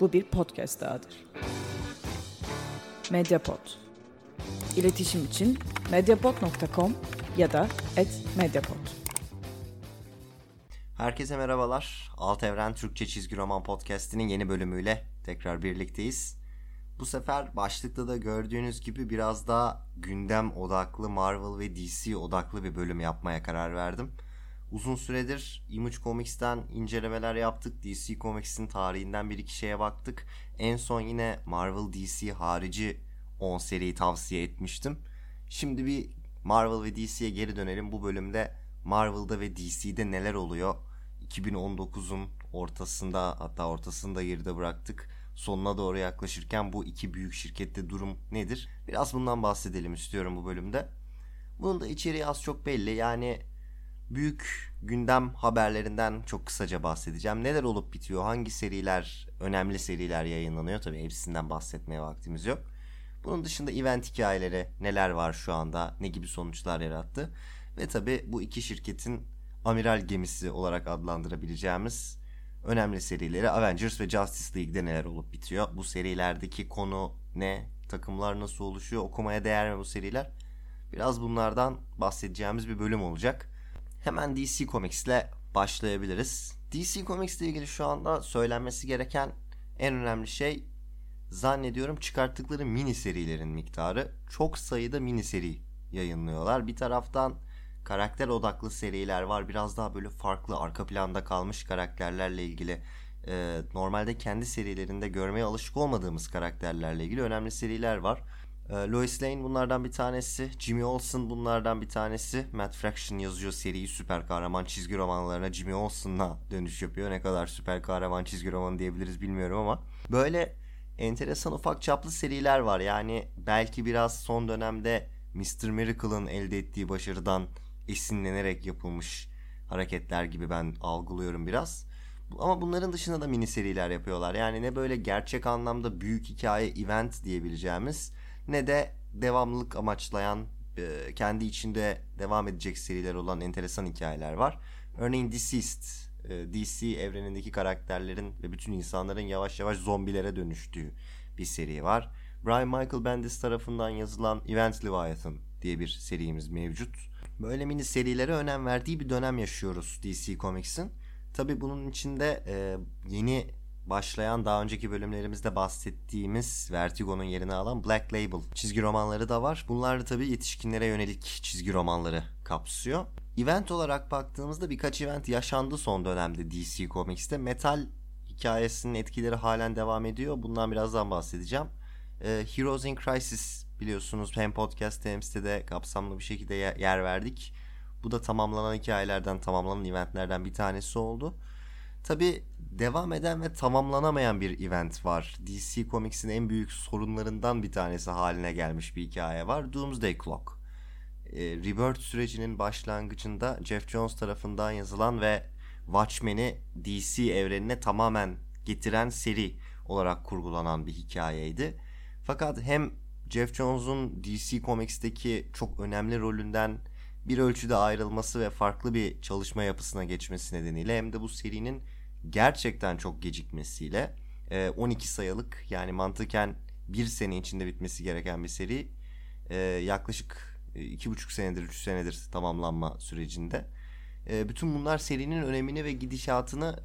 Bu bir podcast dahadır. Mediapod. İletişim için mediapod.com ya da @mediapod. Herkese merhabalar. Alt Evren Türkçe Çizgi Roman Podcast'inin yeni bölümüyle tekrar birlikteyiz. Bu sefer başlıkta da gördüğünüz gibi biraz daha gündem odaklı Marvel ve DC odaklı bir bölüm yapmaya karar verdim. Uzun süredir Image Comics'ten incelemeler yaptık. DC Comics'in tarihinden bir iki şeye baktık. En son yine Marvel DC harici 10 seriyi tavsiye etmiştim. Şimdi bir Marvel ve DC'ye geri dönelim. Bu bölümde Marvel'da ve DC'de neler oluyor? 2019'un ortasında hatta ortasında geride bıraktık. Sonuna doğru yaklaşırken bu iki büyük şirkette durum nedir? Biraz bundan bahsedelim istiyorum bu bölümde. Bunun da içeriği az çok belli. Yani büyük gündem haberlerinden çok kısaca bahsedeceğim. Neler olup bitiyor? Hangi seriler, önemli seriler yayınlanıyor? Tabii hepsinden bahsetmeye vaktimiz yok. Bunun dışında event hikayeleri neler var şu anda? Ne gibi sonuçlar yarattı? Ve tabii bu iki şirketin amiral gemisi olarak adlandırabileceğimiz önemli serileri Avengers ve Justice League'de neler olup bitiyor? Bu serilerdeki konu ne? Takımlar nasıl oluşuyor? Okumaya değer mi bu seriler? Biraz bunlardan bahsedeceğimiz bir bölüm olacak. Hemen DC Comics ile başlayabiliriz. DC Comics ile ilgili şu anda söylenmesi gereken en önemli şey zannediyorum çıkarttıkları mini serilerin miktarı. Çok sayıda mini seri yayınlıyorlar. Bir taraftan karakter odaklı seriler var. Biraz daha böyle farklı arka planda kalmış karakterlerle ilgili e, normalde kendi serilerinde görmeye alışık olmadığımız karakterlerle ilgili önemli seriler var. E, Lois Lane bunlardan bir tanesi. Jimmy Olsen bunlardan bir tanesi. Matt Fraction yazıyor seriyi süper kahraman çizgi romanlarına Jimmy Olsen'la dönüş yapıyor. Ne kadar süper kahraman çizgi romanı diyebiliriz bilmiyorum ama. Böyle enteresan ufak çaplı seriler var. Yani belki biraz son dönemde Mr. Miracle'ın elde ettiği başarıdan esinlenerek yapılmış hareketler gibi ben algılıyorum biraz. Ama bunların dışında da mini seriler yapıyorlar. Yani ne böyle gerçek anlamda büyük hikaye event diyebileceğimiz ne de devamlılık amaçlayan e, kendi içinde devam edecek seriler olan enteresan hikayeler var. Örneğin Deceased, e, DC evrenindeki karakterlerin ve bütün insanların yavaş yavaş zombilere dönüştüğü bir seri var. Brian Michael Bendis tarafından yazılan Event Leviathan diye bir serimiz mevcut. Böyle mini serilere önem verdiği bir dönem yaşıyoruz DC Comics'in. Tabi bunun içinde e, yeni başlayan daha önceki bölümlerimizde bahsettiğimiz Vertigo'nun yerini alan Black Label çizgi romanları da var. Bunlar da tabi yetişkinlere yönelik çizgi romanları kapsıyor. Event olarak baktığımızda birkaç event yaşandı son dönemde DC Comics'te. Metal hikayesinin etkileri halen devam ediyor. Bundan birazdan bahsedeceğim. E, Heroes in Crisis biliyorsunuz hem podcast hem sitede kapsamlı bir şekilde yer verdik. Bu da tamamlanan hikayelerden, tamamlanan eventlerden bir tanesi oldu. Tabi devam eden ve tamamlanamayan bir event var. DC Comics'in en büyük sorunlarından bir tanesi haline gelmiş bir hikaye var. Doomsday Clock. E, Rebirth sürecinin başlangıcında Jeff Jones tarafından yazılan ve Watchmen'i DC evrenine tamamen getiren seri olarak kurgulanan bir hikayeydi. Fakat hem Jeff Jones'un DC Comics'teki çok önemli rolünden bir ölçüde ayrılması ve farklı bir çalışma yapısına geçmesi nedeniyle hem de bu serinin gerçekten çok gecikmesiyle 12 sayılık yani mantıken bir sene içinde bitmesi gereken bir seri yaklaşık 2,5 senedir 3 senedir tamamlanma sürecinde. Bütün bunlar serinin önemini ve gidişatını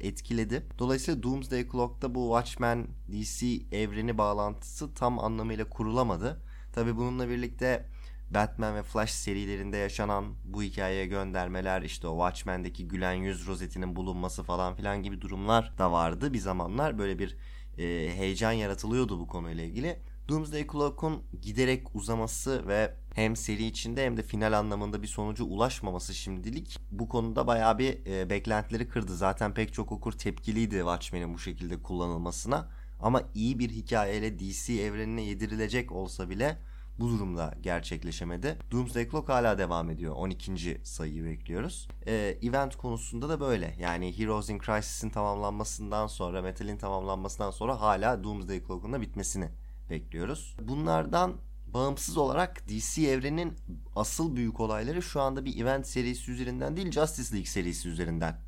etkiledi. Dolayısıyla Doomsday Clock'ta bu Watchmen DC evreni bağlantısı tam anlamıyla kurulamadı. Tabi bununla birlikte Batman ve Flash serilerinde yaşanan bu hikayeye göndermeler işte o Watchmen'deki gülen yüz rozetinin bulunması falan filan gibi durumlar da vardı bir zamanlar böyle bir e, heyecan yaratılıyordu bu konuyla ilgili. Doomsday Clock'un giderek uzaması ve hem seri içinde hem de final anlamında bir sonuca ulaşmaması şimdilik bu konuda bayağı bir e, beklentileri kırdı. Zaten pek çok okur tepkiliydi Watchmen'in bu şekilde kullanılmasına. Ama iyi bir hikayeyle DC evrenine yedirilecek olsa bile bu durumda gerçekleşemedi. Doomsday Clock hala devam ediyor. 12. sayıyı bekliyoruz. Ee, event konusunda da böyle. Yani Heroes in Crisis'in tamamlanmasından sonra, Metal'in tamamlanmasından sonra hala Doomsday Clock'un da bitmesini bekliyoruz. Bunlardan bağımsız olarak DC evrenin asıl büyük olayları şu anda bir event serisi üzerinden değil Justice League serisi üzerinden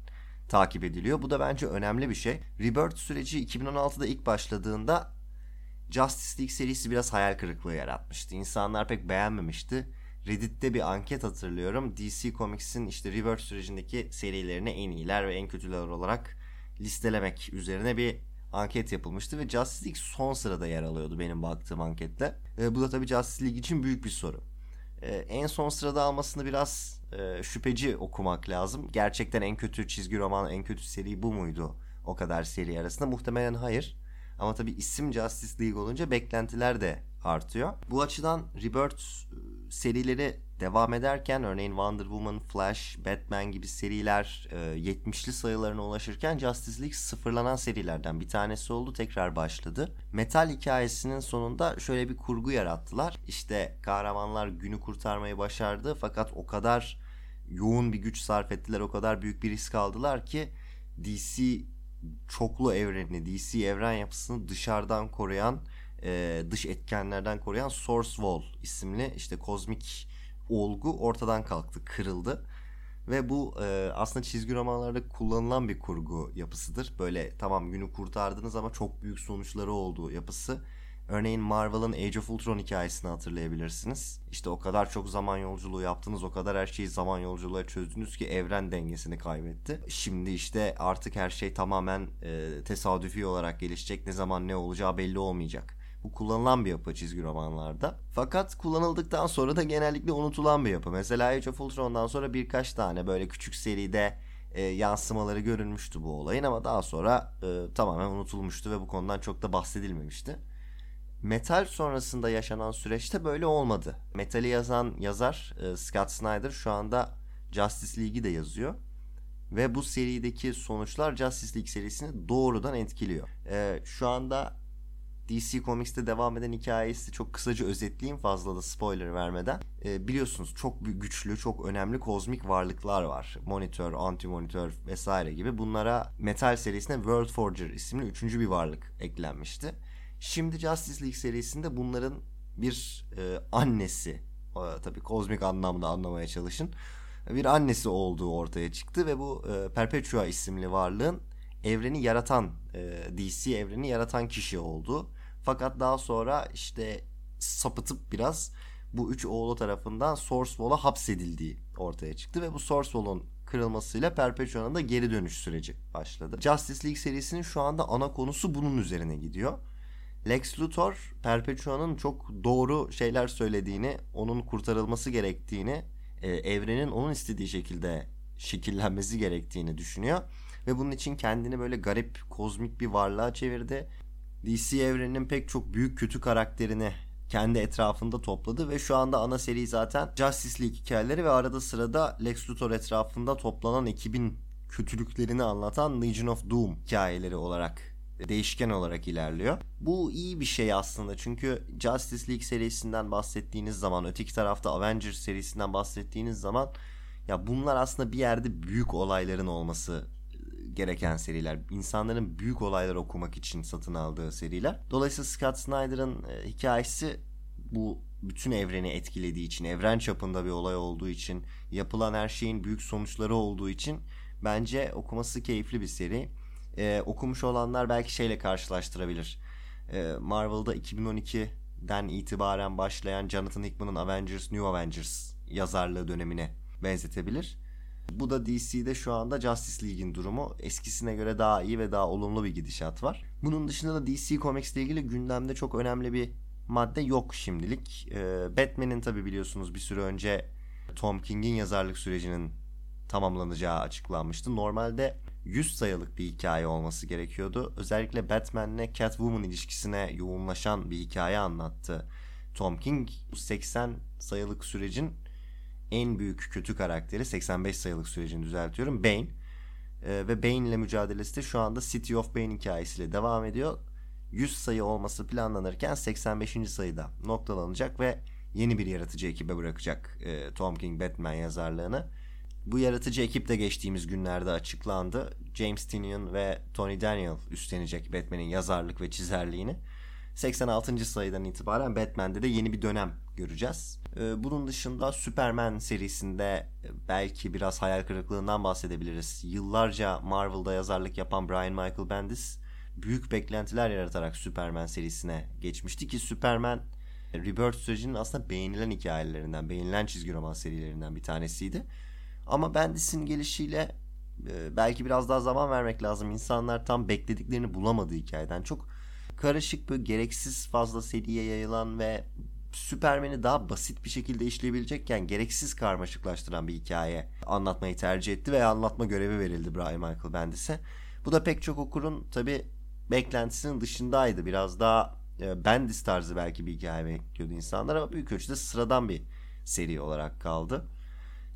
takip ediliyor. Bu da bence önemli bir şey. Rebirth süreci 2016'da ilk başladığında Justice League serisi biraz hayal kırıklığı yaratmıştı. İnsanlar pek beğenmemişti. Reddit'te bir anket hatırlıyorum. DC Comics'in işte Rebirth sürecindeki serilerini en iyiler ve en kötüler olarak listelemek üzerine bir anket yapılmıştı ve Justice League son sırada yer alıyordu benim baktığım ankette. E, bu da tabii Justice League için büyük bir soru. E, en son sırada almasını biraz e, şüpheci okumak lazım. Gerçekten en kötü çizgi roman, en kötü seri bu muydu? O kadar seri arasında muhtemelen hayır. Ama tabii isim Justice League olunca beklentiler de artıyor. Bu açıdan Rebirth e, serileri devam ederken örneğin Wonder Woman, Flash, Batman gibi seriler e, 70'li sayılarına ulaşırken Justice League sıfırlanan serilerden bir tanesi oldu tekrar başladı. Metal hikayesinin sonunda şöyle bir kurgu yarattılar. İşte kahramanlar günü kurtarmayı başardı fakat o kadar yoğun bir güç sarf ettiler, o kadar büyük bir risk aldılar ki DC çoklu evrenini, DC evren yapısını dışarıdan koruyan, e, dış etkenlerden koruyan Source Wall isimli işte kozmik olgu ortadan kalktı, kırıldı. Ve bu e, aslında çizgi romanlarda kullanılan bir kurgu yapısıdır. Böyle tamam günü kurtardınız ama çok büyük sonuçları olduğu yapısı. Örneğin Marvel'ın Age of Ultron hikayesini hatırlayabilirsiniz. İşte o kadar çok zaman yolculuğu yaptınız, o kadar her şeyi zaman yolculuğu çözdünüz ki evren dengesini kaybetti. Şimdi işte artık her şey tamamen e, tesadüfi olarak gelişecek. Ne zaman ne olacağı belli olmayacak. Bu kullanılan bir yapı çizgi romanlarda. Fakat kullanıldıktan sonra da genellikle unutulan bir yapı. Mesela Age of Ultron'dan sonra birkaç tane böyle küçük seride e, yansımaları görülmüştü bu olayın ama daha sonra e, tamamen unutulmuştu ve bu konudan çok da bahsedilmemişti. Metal sonrasında yaşanan süreçte böyle olmadı. Metal'i yazan yazar e, Scott Snyder şu anda Justice League'i de yazıyor. Ve bu serideki sonuçlar Justice League serisini doğrudan etkiliyor. E, şu anda DC Comics'te devam eden hikayesi çok kısaca özetleyeyim fazla da spoiler vermeden. E, biliyorsunuz çok güçlü, çok önemli kozmik varlıklar var. Monitör, anti-monitör vesaire gibi. Bunlara Metal serisine World Forger isimli üçüncü bir varlık eklenmişti. Şimdi Justice League serisinde bunların bir e, annesi, e, tabii kozmik anlamda anlamaya çalışın, bir annesi olduğu ortaya çıktı ve bu e, Perpetua isimli varlığın evreni yaratan, e, DC evreni yaratan kişi oldu. Fakat daha sonra işte sapıtıp biraz bu üç oğlu tarafından Source Wall'a hapsedildiği ortaya çıktı ve bu Source Wall'un kırılmasıyla Perpetua'nın da geri dönüş süreci başladı. Justice League serisinin şu anda ana konusu bunun üzerine gidiyor. Lex Luthor Perpetua'nın çok doğru şeyler söylediğini, onun kurtarılması gerektiğini, e, evrenin onun istediği şekilde şekillenmesi gerektiğini düşünüyor ve bunun için kendini böyle garip kozmik bir varlığa çevirdi. DC evreninin pek çok büyük kötü karakterini kendi etrafında topladı ve şu anda ana seri zaten Justice League hikayeleri ve arada sırada Lex Luthor etrafında toplanan ekibin kötülüklerini anlatan Legion of Doom hikayeleri olarak değişken olarak ilerliyor. Bu iyi bir şey aslında çünkü Justice League serisinden bahsettiğiniz zaman öteki tarafta Avengers serisinden bahsettiğiniz zaman ya bunlar aslında bir yerde büyük olayların olması gereken seriler. İnsanların büyük olaylar okumak için satın aldığı seriler. Dolayısıyla Scott Snyder'ın e, hikayesi bu bütün evreni etkilediği için, evren çapında bir olay olduğu için, yapılan her şeyin büyük sonuçları olduğu için bence okuması keyifli bir seri. Ee, okumuş olanlar belki şeyle karşılaştırabilir. Ee, Marvel'da 2012'den itibaren başlayan Jonathan Hickman'ın Avengers, New Avengers yazarlığı dönemine benzetebilir. Bu da DC'de şu anda Justice League'in durumu. Eskisine göre daha iyi ve daha olumlu bir gidişat var. Bunun dışında da DC Comics ile ilgili gündemde çok önemli bir madde yok şimdilik. Ee, Batman'in tabi biliyorsunuz bir süre önce Tom King'in yazarlık sürecinin tamamlanacağı açıklanmıştı. Normalde 100 sayılık bir hikaye olması gerekiyordu. Özellikle Batman'le Catwoman ilişkisine yoğunlaşan bir hikaye anlattı Tom King. Bu 80 sayılık sürecin en büyük kötü karakteri 85 sayılık sürecini düzeltiyorum Bane. Ee, ve Bane ile mücadelesi de şu anda City of Bane hikayesiyle devam ediyor. 100 sayı olması planlanırken 85. sayıda noktalanacak ve yeni bir yaratıcı ekibe bırakacak e, Tom King Batman yazarlığını. Bu yaratıcı ekip de geçtiğimiz günlerde açıklandı. James Tynion ve Tony Daniel üstlenecek Batman'in yazarlık ve çizerliğini. 86. sayıdan itibaren Batman'de de yeni bir dönem göreceğiz. Ee, bunun dışında Superman serisinde e, belki biraz hayal kırıklığından bahsedebiliriz. Yıllarca Marvel'da yazarlık yapan Brian Michael Bendis büyük beklentiler yaratarak Superman serisine geçmişti ki Superman Rebirth sürecinin aslında beğenilen hikayelerinden, beğenilen çizgi roman serilerinden bir tanesiydi. Ama Bendis'in gelişiyle e, belki biraz daha zaman vermek lazım. İnsanlar tam beklediklerini bulamadığı hikayeden çok karışık bir gereksiz fazla seriye yayılan ve Süpermen'i daha basit bir şekilde işleyebilecekken gereksiz karmaşıklaştıran bir hikaye anlatmayı tercih etti ve anlatma görevi verildi Brian Michael Bendis'e. Bu da pek çok okurun tabi beklentisinin dışındaydı. Biraz daha e, Bendis tarzı belki bir hikaye bekliyordu insanlar ama büyük ölçüde sıradan bir seri olarak kaldı.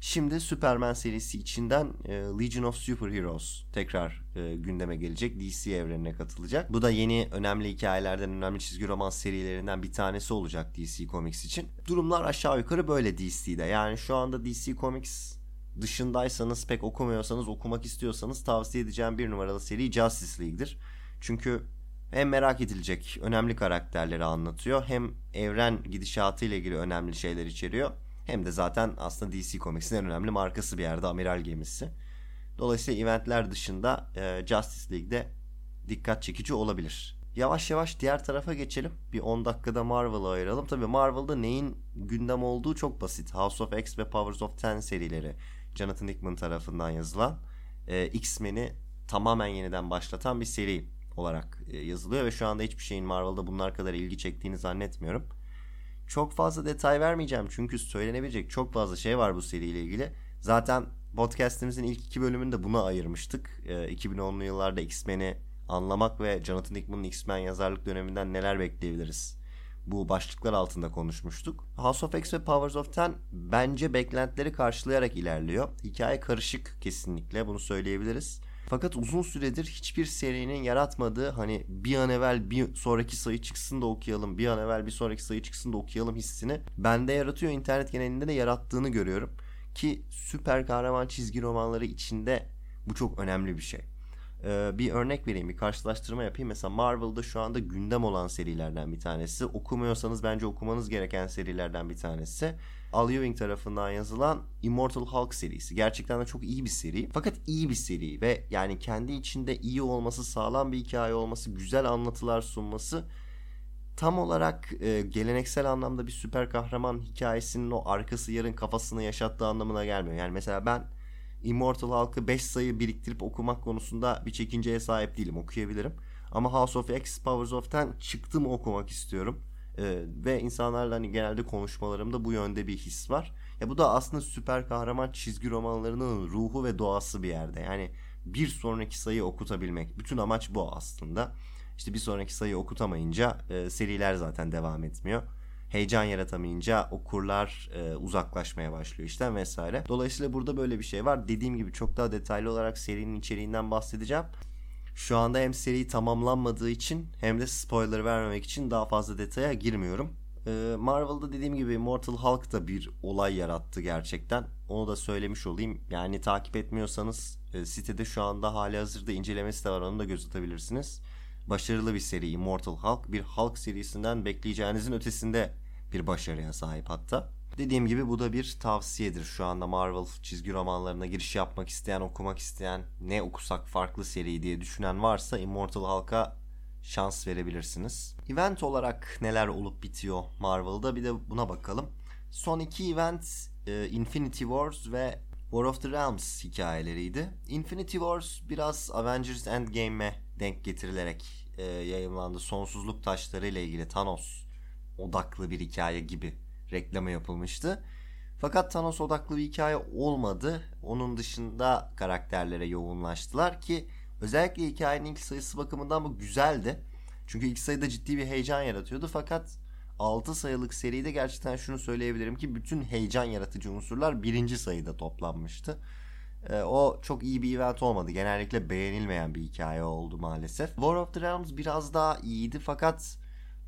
Şimdi Superman serisi içinden e, Legion of Superheroes tekrar e, gündeme gelecek. DC evrenine katılacak. Bu da yeni önemli hikayelerden, önemli çizgi roman serilerinden bir tanesi olacak DC Comics için. Durumlar aşağı yukarı böyle DC'de. Yani şu anda DC Comics dışındaysanız, pek okumuyorsanız, okumak istiyorsanız tavsiye edeceğim bir numaralı seri Justice League'dir. Çünkü hem merak edilecek önemli karakterleri anlatıyor hem evren gidişatı ile ilgili önemli şeyler içeriyor hem de zaten aslında DC Comics'in en önemli markası bir yerde amiral gemisi. Dolayısıyla eventler dışında e, Justice League'de dikkat çekici olabilir. Yavaş yavaş diğer tarafa geçelim. Bir 10 dakikada Marvel'ı ayıralım. Tabii Marvel'da neyin gündem olduğu çok basit. House of X ve Powers of Ten serileri Jonathan Hickman tarafından yazılan e, X-Men'i tamamen yeniden başlatan bir seri olarak e, yazılıyor ve şu anda hiçbir şeyin Marvel'da bunlar kadar ilgi çektiğini zannetmiyorum. Çok fazla detay vermeyeceğim çünkü söylenebilecek çok fazla şey var bu seriyle ilgili. Zaten podcast'imizin ilk iki bölümünde buna ayırmıştık. E, 2010'lu yıllarda X-Men'i anlamak ve Jonathan Hickman'ın X-Men yazarlık döneminden neler bekleyebiliriz? Bu başlıklar altında konuşmuştuk. House of X ve Powers of Ten bence beklentileri karşılayarak ilerliyor. Hikaye karışık kesinlikle bunu söyleyebiliriz. Fakat uzun süredir hiçbir serinin yaratmadığı hani bir an evvel bir sonraki sayı çıksın da okuyalım, bir an evvel bir sonraki sayı çıksın da okuyalım hissini bende yaratıyor. İnternet genelinde de yarattığını görüyorum. Ki süper kahraman çizgi romanları içinde bu çok önemli bir şey. Ee, bir örnek vereyim, bir karşılaştırma yapayım. Mesela Marvel'da şu anda gündem olan serilerden bir tanesi. Okumuyorsanız bence okumanız gereken serilerden bir tanesi. Al Ewing tarafından yazılan Immortal Hulk serisi. Gerçekten de çok iyi bir seri. Fakat iyi bir seri ve yani kendi içinde iyi olması, sağlam bir hikaye olması, güzel anlatılar sunması tam olarak e, geleneksel anlamda bir süper kahraman hikayesinin o arkası yarın kafasını yaşattığı anlamına gelmiyor. Yani mesela ben Immortal Hulk'ı 5 sayı biriktirip okumak konusunda bir çekinceye sahip değilim. Okuyabilirim. Ama House of X, Powers of Ten çıktım okumak istiyorum. Ee, ve insanlarla hani genelde konuşmalarımda bu yönde bir his var. Ya bu da aslında süper kahraman çizgi romanlarının ruhu ve doğası bir yerde. Yani bir sonraki sayı okutabilmek. Bütün amaç bu aslında. İşte bir sonraki sayı okutamayınca e, seriler zaten devam etmiyor. Heyecan yaratamayınca okurlar e, uzaklaşmaya başlıyor işten vesaire. Dolayısıyla burada böyle bir şey var. Dediğim gibi çok daha detaylı olarak serinin içeriğinden bahsedeceğim. Şu anda hem seri tamamlanmadığı için hem de spoiler vermemek için daha fazla detaya girmiyorum. Ee, Marvel'da dediğim gibi Mortal Hulk da bir olay yarattı gerçekten. Onu da söylemiş olayım. Yani takip etmiyorsanız e, sitede şu anda hali hazırda incelemesi de var. Onu da göz atabilirsiniz. Başarılı bir seri Immortal Hulk. Bir Hulk serisinden bekleyeceğinizin ötesinde bir başarıya sahip hatta. Dediğim gibi bu da bir tavsiyedir. Şu anda Marvel çizgi romanlarına giriş yapmak isteyen, okumak isteyen, ne okusak farklı seri diye düşünen varsa Immortal Hulk'a şans verebilirsiniz. Event olarak neler olup bitiyor Marvel'da bir de buna bakalım. Son iki event e, Infinity Wars ve War of the Realms hikayeleriydi. Infinity Wars biraz Avengers Endgame'e denk getirilerek e, yayınlandı. Sonsuzluk taşları ile ilgili Thanos odaklı bir hikaye gibi reklamı yapılmıştı. Fakat Thanos odaklı bir hikaye olmadı. Onun dışında karakterlere yoğunlaştılar ki özellikle hikayenin ilk sayısı bakımından bu güzeldi. Çünkü ilk sayıda ciddi bir heyecan yaratıyordu fakat 6 sayılık seride gerçekten şunu söyleyebilirim ki bütün heyecan yaratıcı unsurlar birinci sayıda toplanmıştı. Ee, o çok iyi bir event olmadı. Genellikle beğenilmeyen bir hikaye oldu maalesef. War of the Realms biraz daha iyiydi fakat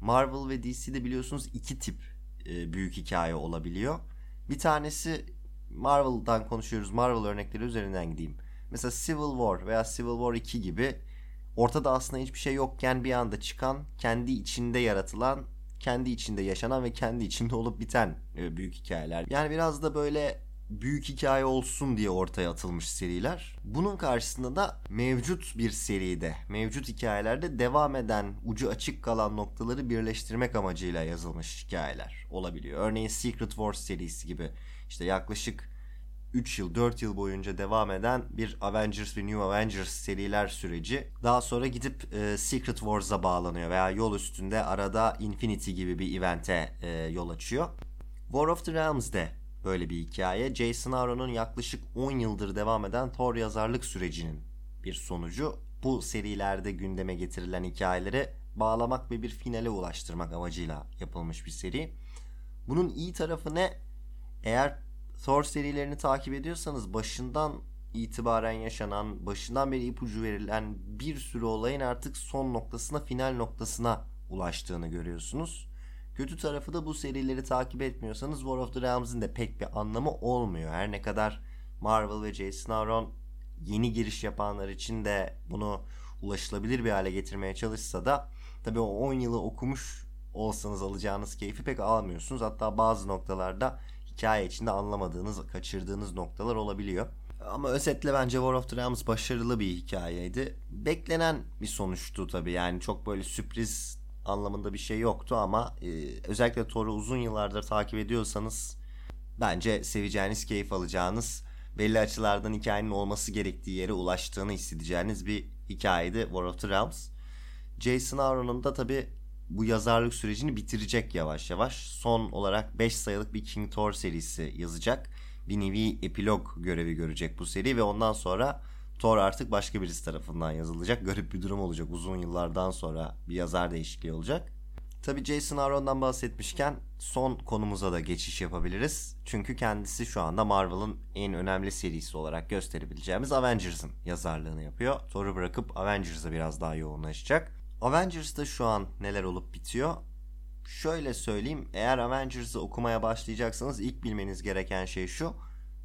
Marvel ve DC'de biliyorsunuz iki tip e, büyük hikaye olabiliyor. Bir tanesi Marvel'dan konuşuyoruz. Marvel örnekleri üzerinden gideyim. Mesela Civil War veya Civil War 2 gibi ortada aslında hiçbir şey yokken bir anda çıkan, kendi içinde yaratılan, kendi içinde yaşanan ve kendi içinde olup biten e, büyük hikayeler. Yani biraz da böyle büyük hikaye olsun diye ortaya atılmış seriler. Bunun karşısında da mevcut bir seride, mevcut hikayelerde devam eden, ucu açık kalan noktaları birleştirmek amacıyla yazılmış hikayeler olabiliyor. Örneğin Secret Wars serisi gibi işte yaklaşık 3 yıl 4 yıl boyunca devam eden bir Avengers ve New Avengers seriler süreci daha sonra gidip e, Secret Wars'a bağlanıyor veya yol üstünde arada Infinity gibi bir evente e, yol açıyor. War of the Realms'de böyle bir hikaye. Jason Aaron'un yaklaşık 10 yıldır devam eden Thor yazarlık sürecinin bir sonucu. Bu serilerde gündeme getirilen hikayeleri bağlamak ve bir finale ulaştırmak amacıyla yapılmış bir seri. Bunun iyi tarafı ne? Eğer Thor serilerini takip ediyorsanız başından itibaren yaşanan, başından beri ipucu verilen bir sürü olayın artık son noktasına, final noktasına ulaştığını görüyorsunuz. Kötü tarafı da bu serileri takip etmiyorsanız War of the Realms'in de pek bir anlamı olmuyor. Her ne kadar Marvel ve Jason Aaron yeni giriş yapanlar için de bunu ulaşılabilir bir hale getirmeye çalışsa da tabii o 10 yılı okumuş olsanız alacağınız keyfi pek almıyorsunuz. Hatta bazı noktalarda hikaye içinde anlamadığınız, kaçırdığınız noktalar olabiliyor. Ama özetle bence War of the Realms başarılı bir hikayeydi. Beklenen bir sonuçtu tabii. Yani çok böyle sürpriz anlamında bir şey yoktu ama e, özellikle Thor'u uzun yıllardır takip ediyorsanız bence seveceğiniz, keyif alacağınız, belli açılardan hikayenin olması gerektiği yere ulaştığını hissedeceğiniz bir hikayeydi War of the Realms. Jason Aaron'un da tabii bu yazarlık sürecini bitirecek yavaş yavaş. Son olarak 5 sayılık bir King Thor serisi yazacak. Bir nevi epilog görevi görecek bu seri ve ondan sonra Thor artık başka birisi tarafından yazılacak. Garip bir durum olacak. Uzun yıllardan sonra bir yazar değişikliği olacak. Tabi Jason Aaron'dan bahsetmişken son konumuza da geçiş yapabiliriz. Çünkü kendisi şu anda Marvel'ın en önemli serisi olarak gösterebileceğimiz Avengers'ın yazarlığını yapıyor. Thor'u bırakıp Avengers'a biraz daha yoğunlaşacak. Avengers'ta şu an neler olup bitiyor? Şöyle söyleyeyim. Eğer Avengers'ı okumaya başlayacaksanız ilk bilmeniz gereken şey şu.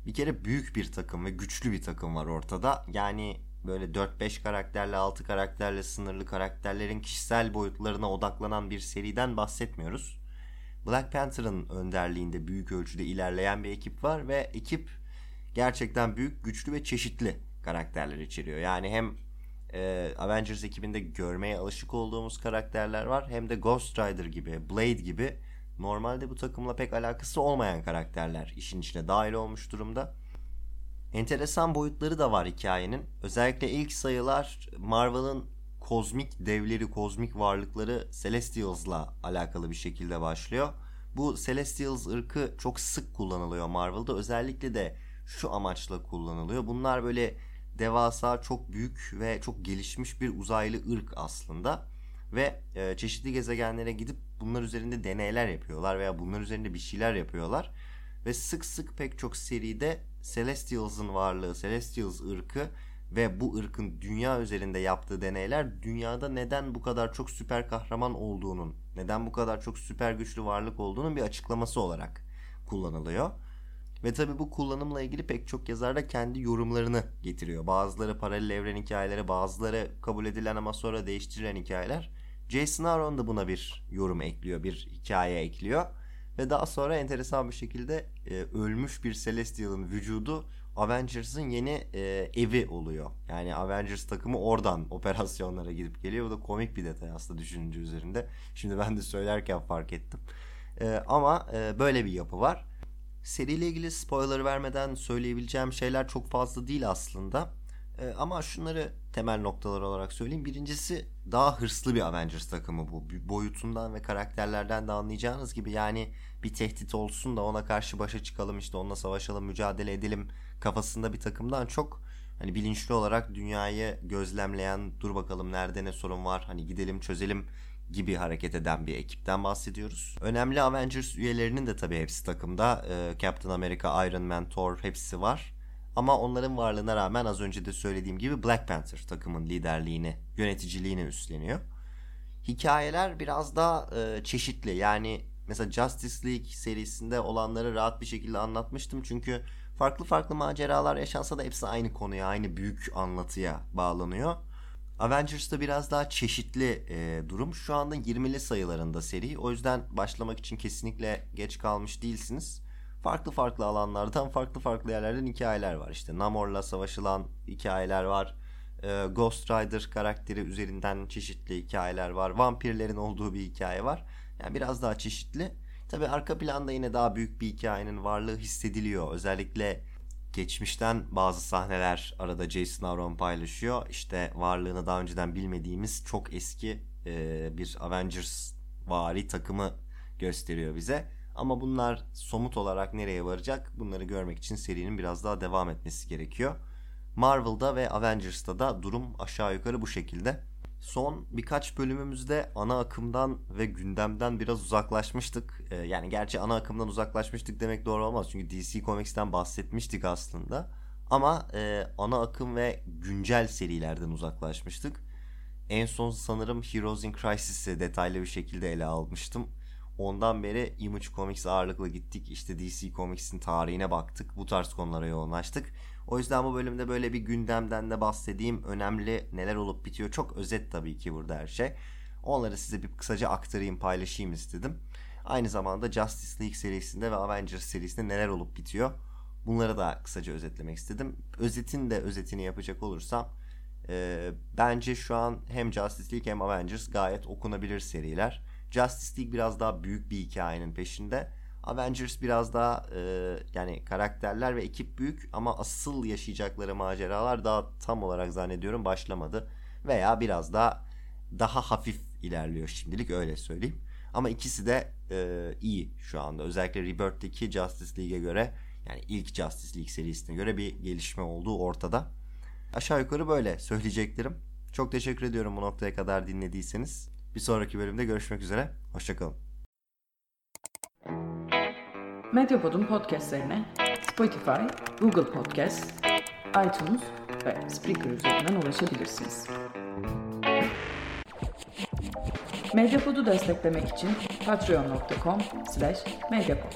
Bir kere büyük bir takım ve güçlü bir takım var ortada. Yani böyle 4-5 karakterle 6 karakterle sınırlı karakterlerin kişisel boyutlarına odaklanan bir seriden bahsetmiyoruz. Black Panther'ın önderliğinde büyük ölçüde ilerleyen bir ekip var ve ekip gerçekten büyük, güçlü ve çeşitli karakterler içeriyor. Yani hem e, Avengers ekibinde görmeye alışık olduğumuz karakterler var. Hem de Ghost Rider gibi, Blade gibi normalde bu takımla pek alakası olmayan karakterler işin içine dahil olmuş durumda. Enteresan boyutları da var hikayenin. Özellikle ilk sayılar Marvel'ın kozmik devleri, kozmik varlıkları Celestials'la alakalı bir şekilde başlıyor. Bu Celestials ırkı çok sık kullanılıyor Marvel'da. Özellikle de şu amaçla kullanılıyor. Bunlar böyle devasa, çok büyük ve çok gelişmiş bir uzaylı ırk aslında. Ve e, çeşitli gezegenlere gidip bunlar üzerinde deneyler yapıyorlar veya bunlar üzerinde bir şeyler yapıyorlar. Ve sık sık pek çok seride Celestials'ın varlığı, Celestials ırkı ve bu ırkın dünya üzerinde yaptığı deneyler dünyada neden bu kadar çok süper kahraman olduğunun, neden bu kadar çok süper güçlü varlık olduğunun bir açıklaması olarak kullanılıyor. Ve tabi bu kullanımla ilgili pek çok yazar da kendi yorumlarını getiriyor. Bazıları paralel evren hikayeleri, bazıları kabul edilen ama sonra değiştirilen hikayeler. Jason Aaron da buna bir yorum ekliyor, bir hikaye ekliyor. Ve daha sonra enteresan bir şekilde e, ölmüş bir Celestial'ın vücudu Avengers'ın yeni e, evi oluyor. Yani Avengers takımı oradan operasyonlara gidip geliyor. Bu da komik bir detay aslında düşününce üzerinde. Şimdi ben de söylerken fark ettim. E, ama e, böyle bir yapı var. Seriyle ilgili spoiler vermeden söyleyebileceğim şeyler çok fazla değil aslında. E, ama şunları temel noktalar olarak söyleyeyim. Birincisi daha hırslı bir Avengers takımı bu. Boyutundan ve karakterlerden de anlayacağınız gibi yani bir tehdit olsun da ona karşı başa çıkalım işte onunla savaşalım mücadele edelim kafasında bir takımdan çok hani bilinçli olarak dünyayı gözlemleyen dur bakalım nerede ne sorun var hani gidelim çözelim gibi hareket eden bir ekipten bahsediyoruz. Önemli Avengers üyelerinin de tabii hepsi takımda. Ee, Captain America, Iron Man, Thor hepsi var. Ama onların varlığına rağmen az önce de söylediğim gibi Black Panther takımın liderliğini, yöneticiliğini üstleniyor. Hikayeler biraz daha e, çeşitli. Yani mesela Justice League serisinde olanları rahat bir şekilde anlatmıştım. Çünkü farklı farklı maceralar yaşansa da hepsi aynı konuya, aynı büyük anlatıya bağlanıyor. Avengers'ta biraz daha çeşitli e, durum. Şu anda 20'li sayılarında seri. O yüzden başlamak için kesinlikle geç kalmış değilsiniz. Farklı farklı alanlardan, farklı farklı yerlerden hikayeler var. İşte Namor'la savaşılan hikayeler var. E, Ghost Rider karakteri üzerinden çeşitli hikayeler var. Vampirlerin olduğu bir hikaye var. Yani biraz daha çeşitli. Tabi arka planda yine daha büyük bir hikayenin varlığı hissediliyor. Özellikle geçmişten bazı sahneler arada Jason Aaron paylaşıyor. İşte varlığını daha önceden bilmediğimiz çok eski e, bir Avengers vari takımı gösteriyor bize. Ama bunlar somut olarak nereye varacak bunları görmek için serinin biraz daha devam etmesi gerekiyor. Marvel'da ve Avengers'ta da durum aşağı yukarı bu şekilde. Son birkaç bölümümüzde ana akımdan ve gündemden biraz uzaklaşmıştık. Ee, yani gerçi ana akımdan uzaklaşmıştık demek doğru olmaz. Çünkü DC Comics'ten bahsetmiştik aslında. Ama e, ana akım ve güncel serilerden uzaklaşmıştık. En son sanırım Heroes in Crisis'i detaylı bir şekilde ele almıştım. Ondan beri Image Comics ağırlıklı gittik. İşte DC Comics'in tarihine baktık. Bu tarz konulara yoğunlaştık. O yüzden bu bölümde böyle bir gündemden de bahsedeyim. Önemli neler olup bitiyor. Çok özet tabii ki burada her şey. Onları size bir kısaca aktarayım, paylaşayım istedim. Aynı zamanda Justice League serisinde ve Avengers serisinde neler olup bitiyor. Bunları da kısaca özetlemek istedim. Özetin de özetini yapacak olursam e, bence şu an hem Justice League hem Avengers gayet okunabilir seriler. Justice League biraz daha büyük bir hikayenin peşinde. Avengers biraz daha e, yani karakterler ve ekip büyük ama asıl yaşayacakları maceralar daha tam olarak zannediyorum başlamadı. Veya biraz daha daha hafif ilerliyor şimdilik öyle söyleyeyim. Ama ikisi de e, iyi şu anda. Özellikle Rebirth'teki Justice League'e göre yani ilk Justice League serisine göre bir gelişme olduğu ortada. Aşağı yukarı böyle söyleyeceklerim. Çok teşekkür ediyorum bu noktaya kadar dinlediyseniz. Bir sonraki bölümde görüşmek üzere. Hoşçakalın. Medyapod'un podcastlerine Spotify, Google Podcast, iTunes ve Spreaker üzerinden ulaşabilirsiniz. Medyapod'u desteklemek için patreon.com slash medyapod.